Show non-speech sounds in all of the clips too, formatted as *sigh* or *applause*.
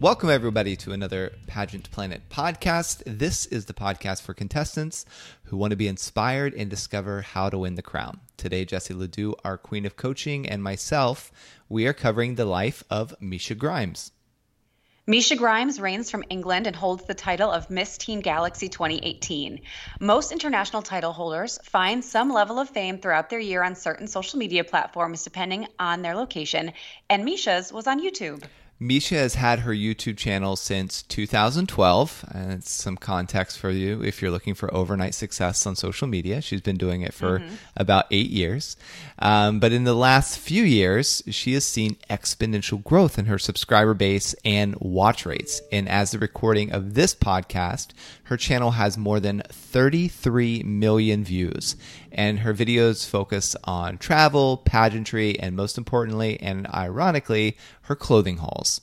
Welcome, everybody, to another Pageant Planet podcast. This is the podcast for contestants who want to be inspired and discover how to win the crown. Today, Jessie Ledoux, our queen of coaching, and myself, we are covering the life of Misha Grimes. Misha Grimes reigns from England and holds the title of Miss Teen Galaxy 2018. Most international title holders find some level of fame throughout their year on certain social media platforms, depending on their location, and Misha's was on YouTube. Misha has had her YouTube channel since 2012. And it's some context for you if you're looking for overnight success on social media. She's been doing it for mm-hmm. about eight years. Um, but in the last few years, she has seen exponential growth in her subscriber base and watch rates. And as the recording of this podcast, her channel has more than 33 million views. And her videos focus on travel, pageantry, and most importantly, and ironically, her clothing hauls.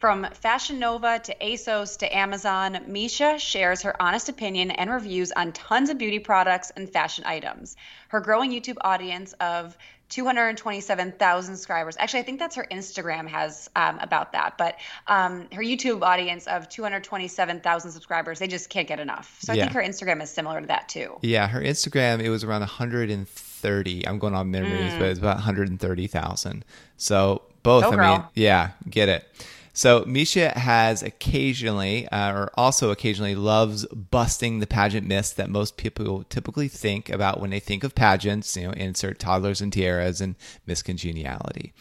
From Fashion Nova to ASOS to Amazon, Misha shares her honest opinion and reviews on tons of beauty products and fashion items. Her growing YouTube audience of 227,000 subscribers. Actually, I think that's her Instagram has um, about that, but um, her YouTube audience of 227,000 subscribers, they just can't get enough. So I think her Instagram is similar to that too. Yeah, her Instagram, it was around 130. I'm going on memories, mm. but it's about 130,000. So both, I mean, yeah, get it. So Misha has occasionally, uh, or also occasionally, loves busting the pageant myths that most people typically think about when they think of pageants. You know, insert toddlers and tiaras and Miss Congeniality.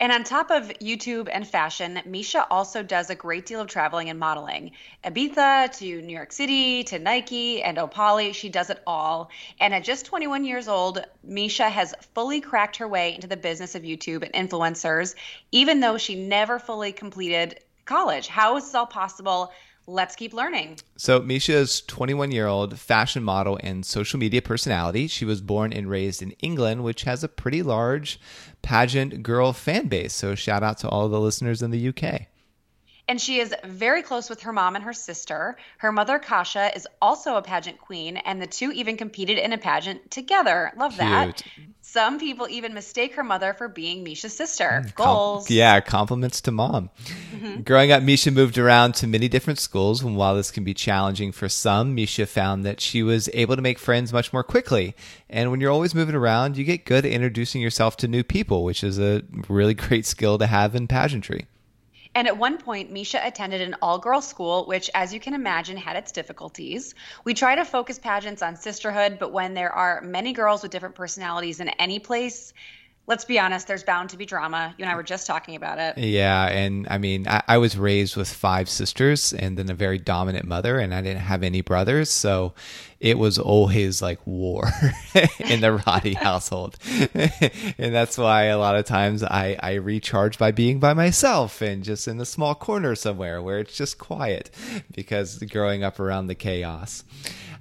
And on top of YouTube and fashion, Misha also does a great deal of traveling and modeling. Ibiza to New York City to Nike and Opali, she does it all. And at just 21 years old, Misha has fully cracked her way into the business of YouTube and influencers, even though she never fully completed college. How is this all possible? Let's keep learning. So, Misha is 21 year old fashion model and social media personality. She was born and raised in England, which has a pretty large pageant girl fan base. So, shout out to all the listeners in the UK. And she is very close with her mom and her sister. Her mother, Kasha, is also a pageant queen, and the two even competed in a pageant together. Love Cute. that. Some people even mistake her mother for being Misha's sister. Mm, Goals. Com- yeah, compliments to mom. Mm-hmm. Growing up, Misha moved around to many different schools, and while this can be challenging for some, Misha found that she was able to make friends much more quickly. And when you're always moving around, you get good at introducing yourself to new people, which is a really *laughs* great skill to have in pageantry. And at one point, Misha attended an all girl school, which, as you can imagine, had its difficulties. We try to focus pageants on sisterhood, but when there are many girls with different personalities in any place, let's be honest, there's bound to be drama. You and I were just talking about it. Yeah. And I mean, I, I, was raised with five sisters and then a very dominant mother, and I didn't have any brothers. So it was always like war *laughs* in the Roddy *laughs* household. *laughs* and that's why a lot of times I, I recharge by being by myself and just in a small corner somewhere where it's just quiet because growing up around the chaos.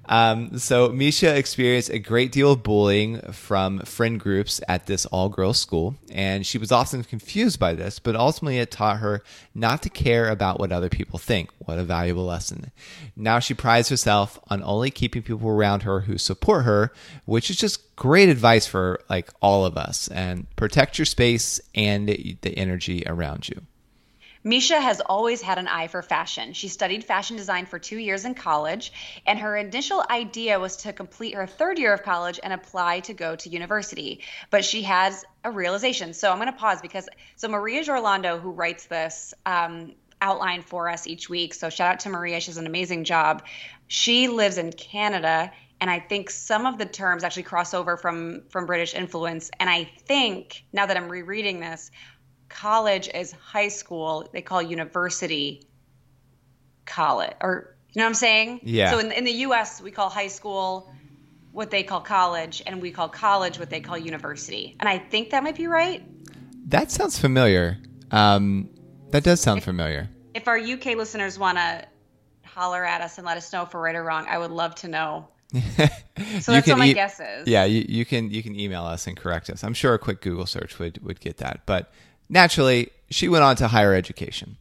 Um, so Misha experienced a great deal of bullying from friend groups at this all-girls school, and she was often confused by this, but ultimately it taught her not to care about what other people think. What a valuable lesson. Now she prides herself on only keeping people around her who support her, which is just great advice for like all of us. And protect your space and the energy around you. Misha has always had an eye for fashion. She studied fashion design for two years in college, and her initial idea was to complete her third year of college and apply to go to university. But she has a realization. So I'm going to pause because so Maria Orlando, who writes this, um, outline for us each week. So shout out to Maria. She does an amazing job. She lives in Canada and I think some of the terms actually cross over from from British influence. And I think now that I'm rereading this, college is high school. They call university college, or you know what I'm saying? Yeah. So in, in the U.S., we call high school what they call college, and we call college what they call university. And I think that might be right. That sounds familiar. Um, that does sound if, familiar. If our UK listeners want to holler at us and let us know if we're right or wrong, I would love to know *laughs* so that's what my e- guess is. Yeah, you, you can you can email us and correct us. I'm sure a quick Google search would would get that. But naturally, she went on to higher education.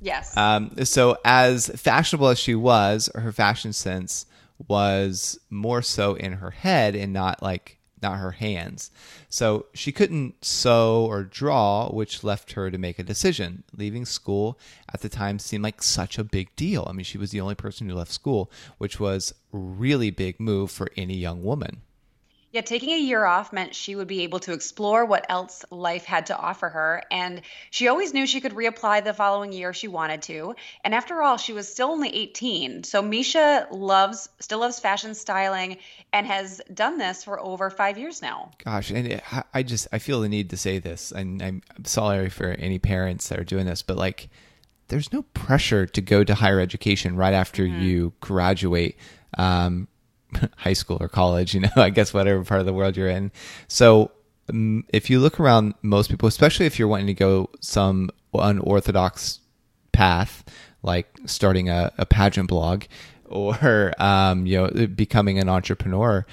Yes. Um, so as fashionable as she was, her fashion sense was more so in her head and not like not her hands. So she couldn't sew or draw, which left her to make a decision. Leaving school at the time seemed like such a big deal. I mean, she was the only person who left school, which was really big move for any young woman. Yeah, taking a year off meant she would be able to explore what else life had to offer her. And she always knew she could reapply the following year if she wanted to. And after all, she was still only 18. So Misha loves, still loves fashion styling and has done this for over five years now. Gosh, and it, I just, I feel the need to say this. And I'm sorry for any parents that are doing this, but like, there's no pressure to go to higher education right after mm-hmm. you graduate. Um, *laughs* high school or college, you know, *laughs* I guess whatever part of the world you're in. So um, if you look around most people, especially if you're wanting to go some unorthodox path, like starting a, a pageant blog *laughs* or, um, you know, becoming an entrepreneur,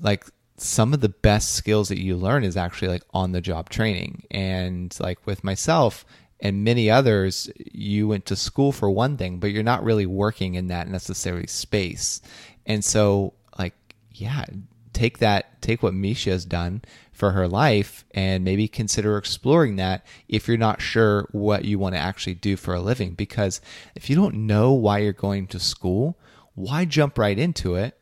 like some of the best skills that you learn is actually like on the job training. And like with myself, and many others, you went to school for one thing, but you're not really working in that necessary space. And so, like, yeah, take that, take what Misha has done for her life and maybe consider exploring that if you're not sure what you want to actually do for a living. Because if you don't know why you're going to school, why jump right into it?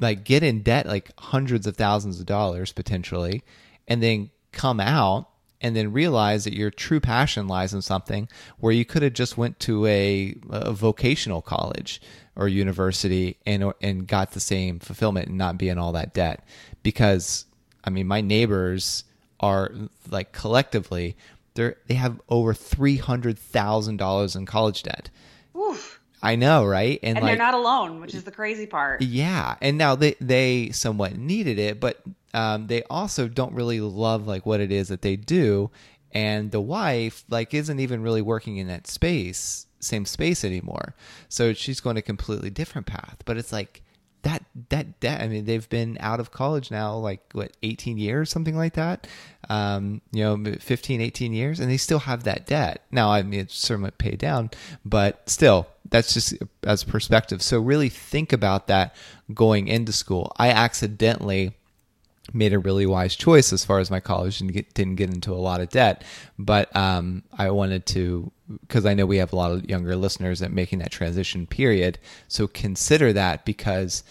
Like, get in debt like hundreds of thousands of dollars potentially, and then come out and then realize that your true passion lies in something where you could have just went to a, a vocational college or university and and got the same fulfillment and not be in all that debt because I mean my neighbors are like collectively they they have over three hundred thousand dollars in college debt. Oof. I know, right? And, and like, they're not alone, which is the crazy part. Yeah, and now they they somewhat needed it, but um, they also don't really love like what it is that they do, and the wife like isn't even really working in that space same space anymore. So she's going a completely different path. But it's like that that debt. I mean, they've been out of college now like what 18 years, something like that. Um, you know, 15, 18 years, and they still have that debt. Now, I mean, it's certainly paid down, but still, that's just as perspective. So really think about that going into school. I accidentally made a really wise choice as far as my college and get, didn't get into a lot of debt. But um, I wanted to, because I know we have a lot of younger listeners that making that transition period. So consider that because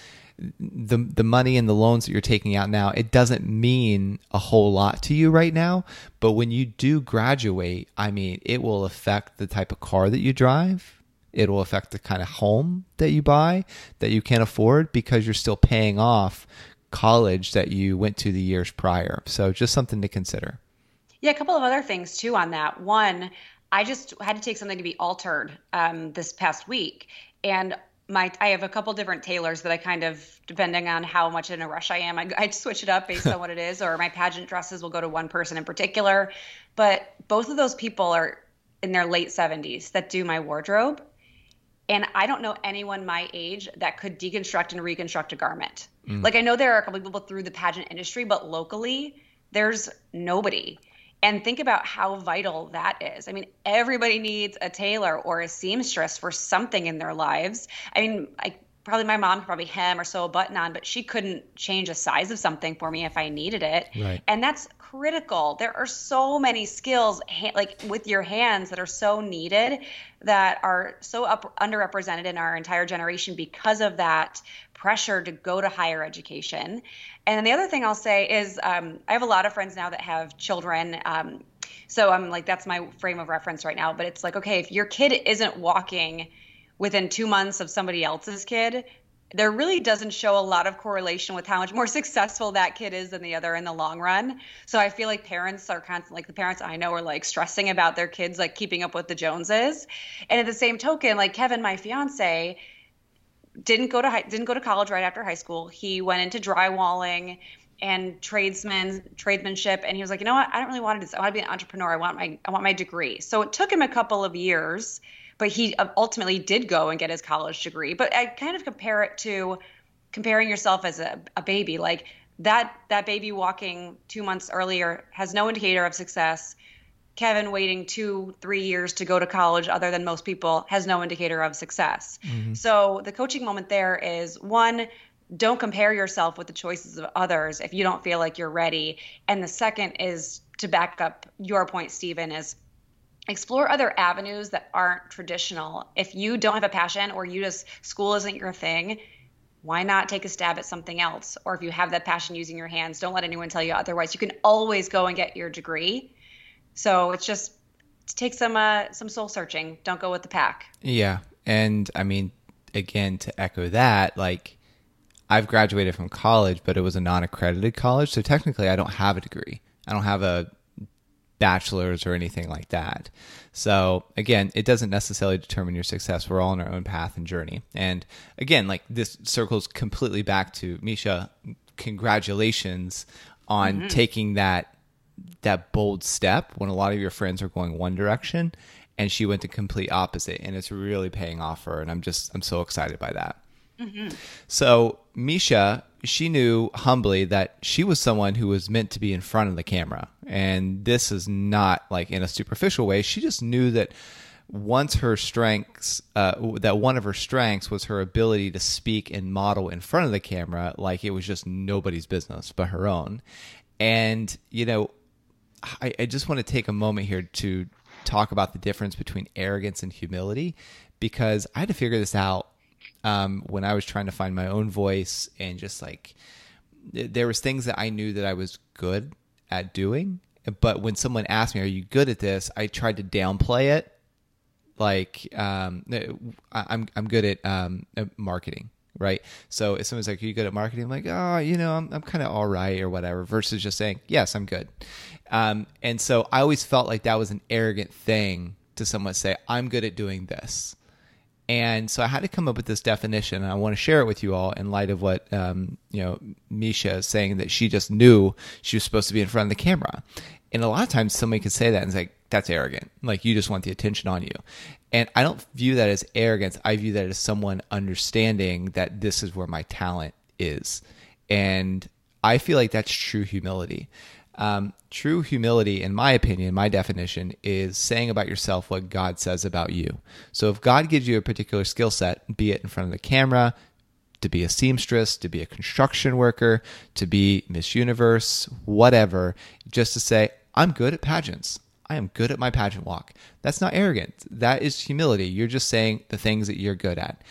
the the money and the loans that you're taking out now, it doesn't mean a whole lot to you right now. But when you do graduate, I mean, it will affect the type of car that you drive. It will affect the kind of home that you buy that you can't afford because you're still paying off college that you went to the years prior. So just something to consider. Yeah, a couple of other things too on that. One, I just had to take something to be altered um, this past week, and my I have a couple different tailors that I kind of depending on how much in a rush I am, I, I switch it up based on *laughs* what it is. Or my pageant dresses will go to one person in particular, but both of those people are in their late 70s that do my wardrobe and I don't know anyone my age that could deconstruct and reconstruct a garment. Mm. Like I know there are a couple people through the pageant industry, but locally, there's nobody. And think about how vital that is. I mean, everybody needs a tailor or a seamstress for something in their lives. I mean, I probably my mom could probably hem or sew a button on, but she couldn't change a size of something for me if I needed it. Right. And that's critical. There are so many skills, like with your hands, that are so needed that are so up, underrepresented in our entire generation because of that pressure to go to higher education. And then the other thing I'll say is um, I have a lot of friends now that have children. Um, so I'm like, that's my frame of reference right now. But it's like, okay, if your kid isn't walking within two months of somebody else's kid, there really doesn't show a lot of correlation with how much more *laughs* successful that kid is than the other in the long run. So I feel like parents are constantly like the parents I know are like stressing about their kids like keeping up with the Joneses. And at the same token, like Kevin, my fiance, didn't go to high, didn't go to college right after high school. He went into drywalling and tradesman tradesmanship and he was like, "You know what? I don't really want to do this. I want to be an entrepreneur. I want my I want my degree." So it took him a couple of years but he ultimately did go and get his college degree. But I kind of compare it to comparing yourself as a, a baby. Like that that baby walking two months earlier has no indicator of success. Kevin waiting two, three years to go to college, other than most people, has no indicator of success. Mm-hmm. So the coaching moment there is one, don't compare yourself with the choices of others if you don't feel like you're ready. And the second is to back up your point, Stephen, is explore other avenues that aren't traditional. If you don't have a passion or you just school isn't your thing, why not take a stab at something else? Or if you have that passion using your hands, don't let anyone tell you otherwise. You can always go and get your degree. So it's just take some uh, some soul searching. Don't go with the pack. Yeah, and I mean, again, to echo that, like I've graduated from college, but it was a non-accredited college, so technically I don't have a degree. I don't have a bachelor's or anything like that. So again, it doesn't necessarily determine your success. We're all on our own path and journey. And again, like this circles completely back to Misha. Congratulations on mm-hmm. taking that that bold step when a lot of your friends are going one direction and she went the complete opposite and it's really paying off for her and i'm just i'm so excited by that mm-hmm. so misha she knew humbly that she was someone who was meant to be in front of the camera. And this is not like in a superficial way. She just knew that once her strengths uh, that one of her strengths was her ability to speak and model in front of the camera like it was just nobody's business but her own. And you know I, I just want to take a moment here to talk about the difference between arrogance and humility because I had to figure this out um, when I was trying to find my own voice and just like there was things that I knew that I was good at doing, but when someone asked me, "Are you good at this?" I tried to downplay it. Like um, I'm I'm good at um, marketing, right? So if someone's like, "Are you good at marketing?" I'm like, "Oh, you know, I'm I'm kind of all right or whatever." Versus just saying, "Yes, I'm good." Um, and so I always felt like that was an arrogant thing to someone say, "I'm good at doing this." And so I had to come up with this definition, and I want to share it with you all in light of what um, you know Misha is saying that she just knew she was supposed to be in front of the camera. And a lot of times somebody could say that and say, that's arrogant. Like you just want the attention on you. And I don't view that as arrogance. I view that as someone understanding that this is where my talent is. And I feel like that's true humility. Um, true humility, in my opinion, my definition, is saying about yourself what God says about you. So if God gives you a particular skill set, be it in front of the camera, to be a seamstress, to be a construction worker, to be Miss Universe, whatever, just to say, I'm good at pageants. I am good at my pageant walk. That's not arrogant. That is humility. You're just saying the things that you're good at.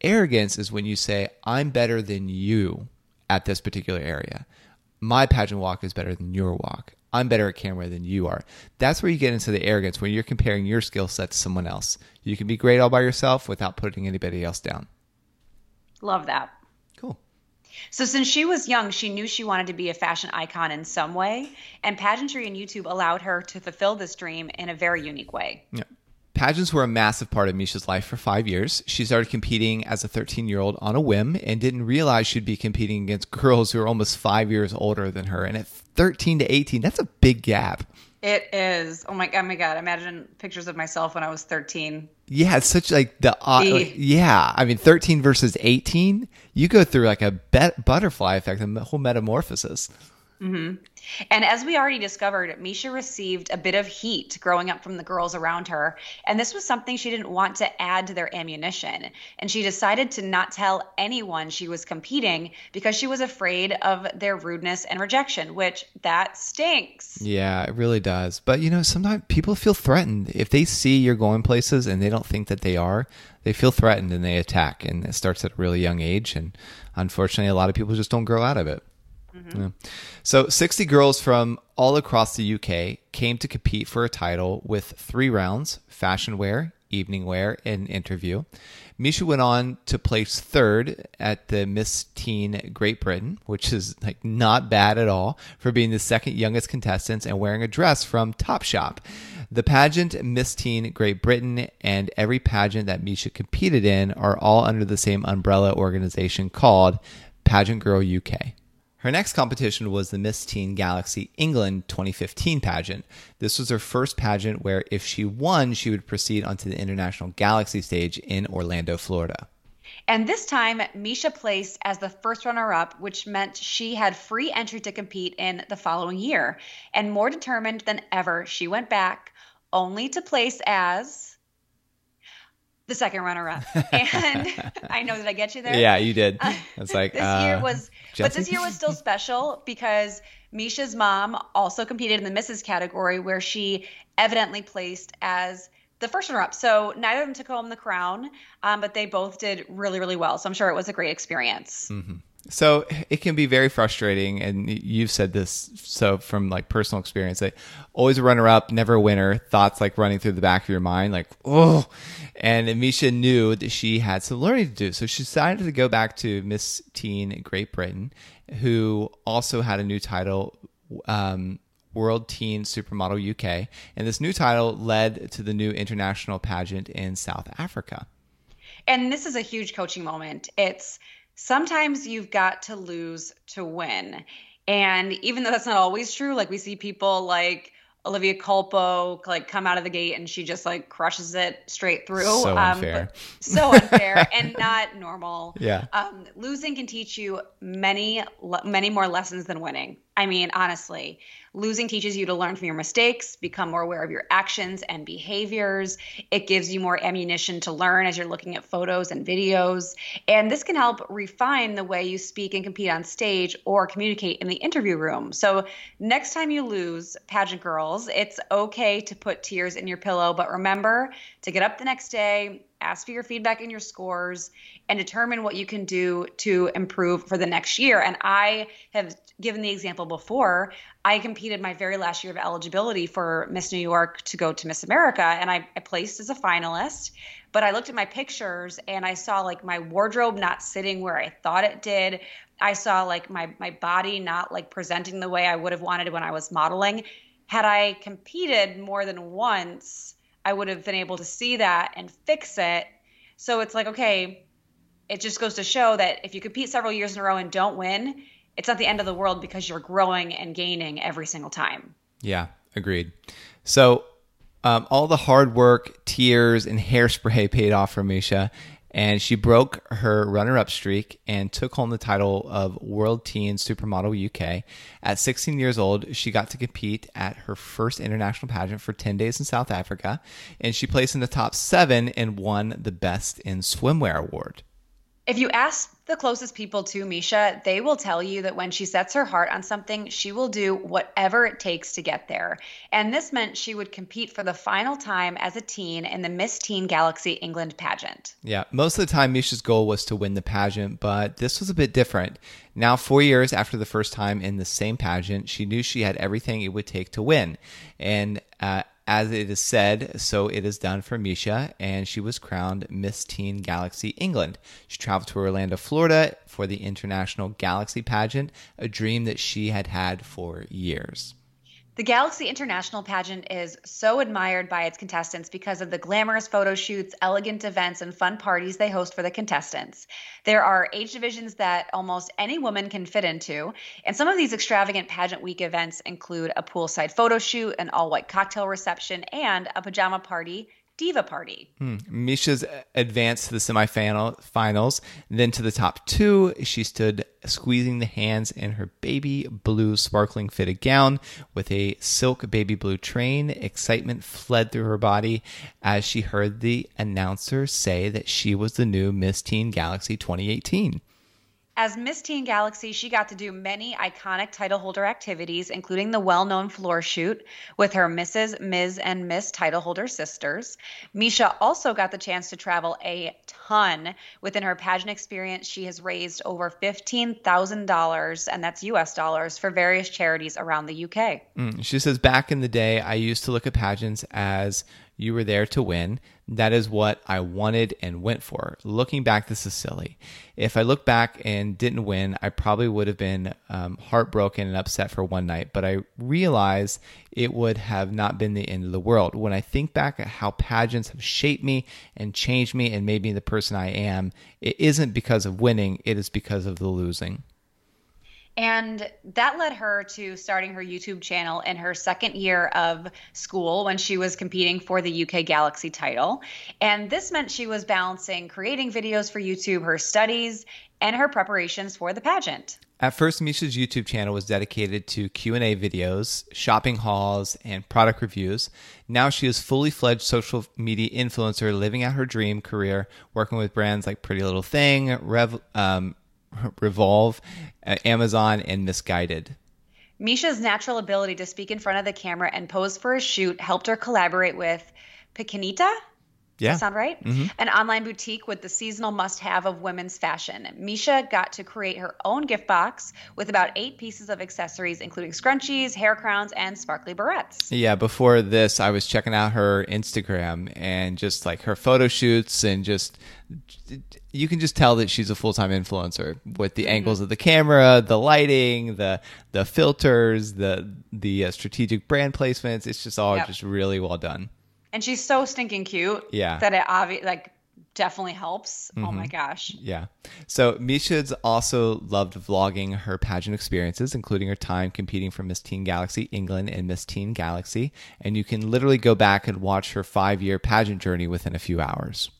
Arrogance is when you say, I'm better than you at this particular area. My pageant walk is better than your walk. I'm better at camera than you are. That's where you get into the arrogance when you're comparing your skill set to someone else. You can be great all by yourself without putting anybody else down. Love that. Cool. So since she was young, she knew she wanted to be a fashion icon in some way, and pageantry and YouTube allowed her to fulfill this dream in a very unique way. Yeah. Pageants were a massive part of Misha's life for five years. She started competing as a 13 year old on a whim and didn't realize she'd be competing against girls who are almost five years older than her. And at 13 to 18, that's a big gap. It is. Oh my, God. oh my god! Imagine pictures of myself when I was thirteen. Yeah, it's such like the uh, like, yeah. I mean, thirteen versus eighteen. You go through like a bet- butterfly effect, a whole metamorphosis. Mm-hmm. And as we already discovered, Misha received a bit of heat growing up from the girls around her. And this was something she didn't want to add to their ammunition. And she decided to not tell anyone she was competing because she was afraid of their rudeness and rejection, which that stinks. Yeah, it really does. But you know, sometimes people feel threatened. If they see you're going places and they don't think that they are, they feel threatened and they attack. And it starts at a really young age. And unfortunately, a lot of people just don't grow out of it. Mm-hmm. Yeah. So, 60 girls from all across the UK came to compete for a title with three rounds fashion wear, evening wear, and interview. Misha went on to place third at the Miss Teen Great Britain, which is like not bad at all for being the second youngest contestant and wearing a dress from Topshop. The pageant Miss Teen Great Britain and every pageant that Misha competed in are all under the same umbrella organization called Pageant Girl UK. Her next competition was the Miss Teen Galaxy England 2015 pageant. This was her first pageant where, if she won, she would proceed onto the International Galaxy stage in Orlando, Florida. And this time, Misha placed as the first runner up, which meant she had free entry to compete in the following year. And more determined than ever, she went back only to place as the second runner up. *laughs* And *laughs* I know that I get you there. Yeah, you did. It's like this uh, year was, Jesse? but this year was still special because Misha's mom also competed in the misses category where she evidently placed as the first runner up. So neither of them took home the crown, um, but they both did really, really well. So I'm sure it was a great experience. Mm-hmm. So it can be very frustrating, and you've said this so from like personal experience. That always a runner up, never a winner. Thoughts like running through the back of your mind, like oh. And Misha knew that she had some learning to do, so she decided to go back to Miss Teen Great Britain, who also had a new title. Um, World Teen Supermodel UK, and this new title led to the new international pageant in South Africa. And this is a huge coaching moment. It's sometimes you've got to lose to win. And even though that's not always true, like we see people like Olivia Culpo like come out of the gate and she just like crushes it straight through. So unfair. Um, so unfair *laughs* and not normal. Yeah. Um, losing can teach you many, many more lessons than winning. I mean, honestly, losing teaches you to learn from your mistakes, become more aware of your actions and behaviors. It gives you more ammunition to learn as you're looking at photos and videos. And this can help refine the way you speak and compete on stage or communicate in the interview room. So, next time you lose, pageant girls, it's okay to put tears in your pillow, but remember to get up the next day, ask for your feedback and your scores and determine what you can do to improve for the next year. And I have given the example before. I competed my very last year of eligibility for Miss New York to go to Miss America, and I, I placed as a finalist. But I looked at my pictures and I saw like my wardrobe not sitting where I thought it did. I saw like my my body not like presenting the way I would have wanted when I was modeling. Had I competed more than once, I would have been able to see that and fix it. So it's like, okay, it just goes to show that if you compete several years in a row and don't win, it's not the end of the world because you're growing and gaining every single time. Yeah, agreed. So um, all the hard work, tears, and hairspray *laughs* paid off for Misha, and she broke her runner-up streak and took home the title of World Teen Supermodel UK. At 16 years old, she got to compete at her first international pageant for 10 days in South Africa, and she placed in the top seven and won the Best in Swimwear award. If you ask the closest people to Misha, they will tell you that when she sets her heart on something, she will do whatever it takes to get there. And this meant she would compete for the final time as a teen in the Miss Teen Galaxy England pageant. Yeah, most of the time, Misha's goal was to win the pageant, but this was a bit different. Now, four years after the first time in the same pageant, she knew she had everything it would take to win. And uh, as it is said, so it is done for Misha, and she was crowned Miss Teen Galaxy England. She traveled to Orlando, Florida for the International Galaxy pageant, a dream that she had had for years. The Galaxy International pageant is so admired by its contestants because of the glamorous photo shoots, elegant events, and fun parties they host for the contestants. There are age divisions that almost any woman can fit into, and some of these extravagant pageant week events include a poolside photo shoot, an all white cocktail reception, and a pajama party Diva Party. Hmm. Misha's advanced to the semifinal finals, then to the top two. She stood squeezing the hands in her baby blue sparkling fitted gown with a silk baby blue train. Excitement fled through her body as she heard the announcer say that she was the new Miss Teen Galaxy 2018. As Miss Teen Galaxy, she got to do many iconic title holder activities, including the well known floor shoot with her Mrs., Ms., and Miss title holder sisters. Misha also got the chance to travel a ton. Within her pageant experience, she has raised over $15,000, and that's US dollars, for various charities around the UK. Mm, she says, Back in the day, I used to look at pageants as you were there to win. That is what I wanted and went for. Looking back, this is silly. If I look back and didn't win, I probably would have been um, heartbroken and upset for one night. But I realize it would have not been the end of the world. When I think back at how pageants have shaped me and changed me and made me the person I am, it isn't because of winning, it is because of the losing. And that led her to starting her YouTube channel in her second year of school when she was competing for the UK Galaxy title. And this meant she was balancing creating videos for YouTube, her studies, and her preparations for the pageant. At first, Misha's YouTube channel was dedicated to Q&A videos, shopping hauls, and product reviews. Now she is fully fledged social media influencer living out her dream career, working with brands like Pretty Little Thing, Rev, um, *laughs* Revolve, uh, Amazon, and Missguided. Misha's natural ability to speak in front of the camera and pose for a shoot helped her collaborate with Pekinita, yeah. That sound right? Mm-hmm. An online boutique with the seasonal must have of women's fashion. Misha got to create her own gift box with about eight pieces of accessories, including scrunchies, hair crowns, and sparkly barrettes. Yeah, before this, I was checking out her Instagram and just like her photo shoots and just. You can just tell that she's a full time influencer with the mm-hmm. angles of the camera, the lighting, the the filters, the the uh, strategic brand placements. It's just all yep. just really well done and she's so stinking cute. Yeah, that it obviously like definitely helps. Mm-hmm. Oh my mm-hmm. gosh. Yeah. So Misha's also loved vlogging her pageant experiences, including her time competing for Miss Teen Galaxy England and Miss Teen Galaxy. And you can literally go back and watch her five year pageant journey within a few hours.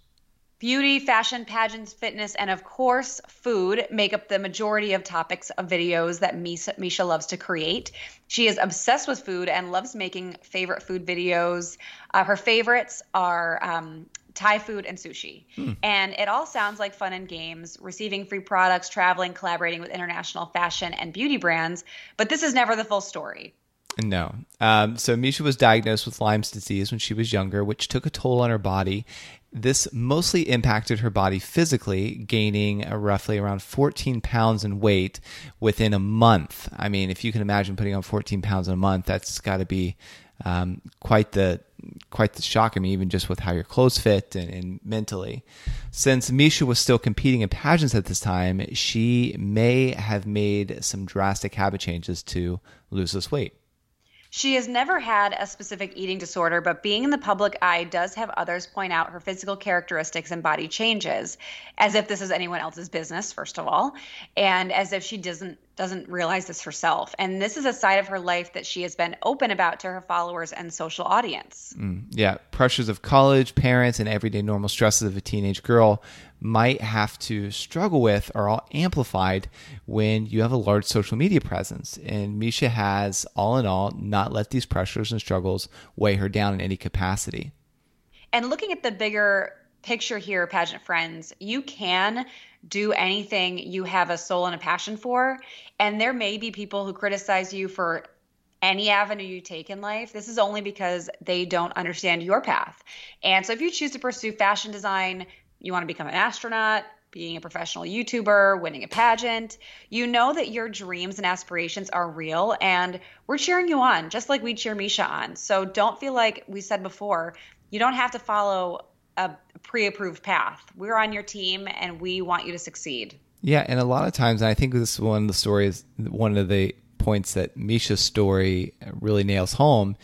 Beauty, fashion, pageants, fitness, and of course, food make up the majority of topics of videos that Misha, Misha loves to create. She is obsessed with food and loves making favorite food videos. Uh, her favorites are um, Thai food and sushi. Hmm. And it all sounds like fun and games, receiving free products, traveling, collaborating with international fashion and beauty brands. But this is never the full story. No. Um, so Misha was diagnosed with Lyme's disease when she was younger, which took a toll on her body. This mostly impacted her body physically, gaining roughly around 14 pounds in weight within a month. I mean, if you can imagine putting on 14 pounds in a month, that's got to be um, quite the quite the shock. I mean, even just with how your clothes fit and, and mentally. Since Misha was still competing in pageants at this time, she may have made some drastic habit changes to lose this weight. She has never had a specific eating disorder, but being in the public eye does have others point out her physical characteristics and body changes, as if this is anyone else's business, first of all, and as if she doesn't doesn't realize this herself. And this is a side of her life that she has been open about to her followers and social audience. Mm, yeah, pressures of college, parents, and everyday normal stresses of a teenage girl might have to struggle with are all amplified when you have a large social media presence. And Misha has, all in all, not let these pressures and struggles weigh her down in any capacity. And looking at the bigger picture here, pageant friends, you can do anything you have a soul and a passion for. And there may be people who criticize you for any avenue you take in life. This is only because they don't understand your path. And so if you choose to pursue fashion design, you want to become an astronaut, being a professional YouTuber, winning a pageant, you know that your dreams and aspirations are real and we're cheering you on, just like we cheer Misha on. So don't feel like we said before, you don't have to follow a pre approved path. We're on your team and we want you to succeed. Yeah, and a lot of times, and I think this is one of the stories, one of the points that Misha's story really nails home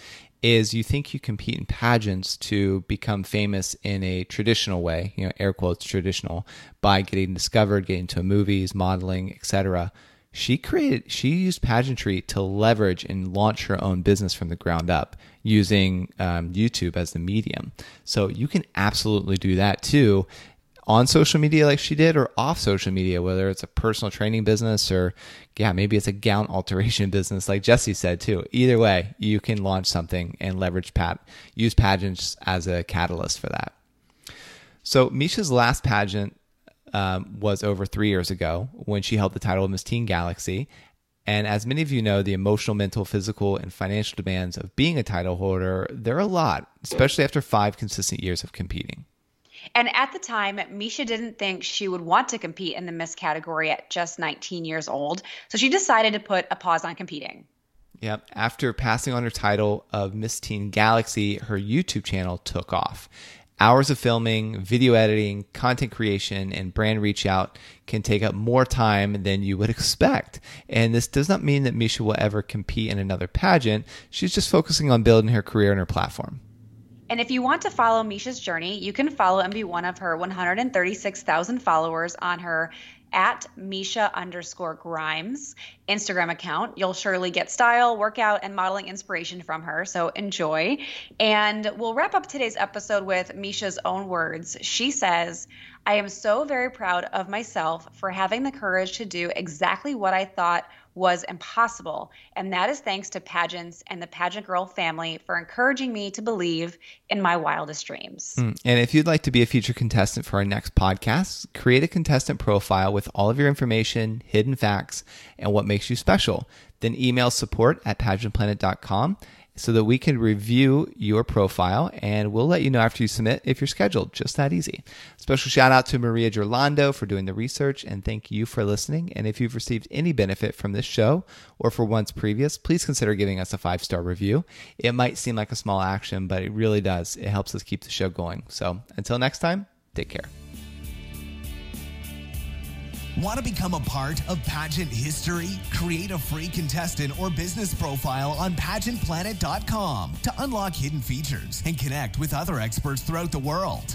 is you think you compete in pageants to become famous in a traditional way, you know, air quotes traditional, by getting discovered, getting to movies, modeling, etc. She created she used pageantry to leverage and launch her own business from the ground up using um, YouTube as the medium. So you can absolutely do that too on social media like she did or off social media, whether it's a personal training business or, yeah, maybe it's a gown *laughs* alteration business like Jesse said too. Either way, you can launch something and leverage pat, use pageants as a catalyst for that. So Misha's last pageant um, was over three years ago when she held the title of Miss Teen Galaxy. And as many of you know, the emotional, mental, physical, and financial demands of being a title holder, they're a lot, especially after five consistent years of competing. And at the time, Misha didn't think she would want to compete in the Miss category at just 19 years old. So she decided to put a pause on competing. Yep. After passing on her title of Miss Teen Galaxy, her YouTube channel took off. Hours of filming, video editing, content creation, and brand reach out can take up more time than you would expect. And this does not mean that Misha will ever compete in another pageant. She's just focusing on building her career and her platform. And if you want to follow Misha's journey, you can follow and be one of her 136,000 followers on her at Misha underscore Grimes Instagram account. You'll surely get style, workout, and modeling inspiration from her. So enjoy. And we'll wrap up today's episode with Misha's own words. She says, I am so very proud of myself for having the courage to do exactly what I thought was impossible. And that is thanks to pageants and the pageant girl family for encouraging me to believe in my wildest dreams. Mm. And if you'd like to be a future contestant for our next podcast, create a contestant profile with all of your information, hidden facts, and what makes you special. Then email support at pageantplanet.com so that we can review your profile and we'll let you know after you submit if you're scheduled. Just that easy. Special shout out to Maria Gerlando for doing the research and thank you for listening. And if you've received any benefit from this show or for ones previous, please consider giving us a five star review. It might seem like a small action, but it really does. It helps us keep the show going. So until next time, take care. Want to become a part of pageant history? Create a free contestant or business profile on pageantplanet.com to unlock hidden features and connect with other experts throughout the world.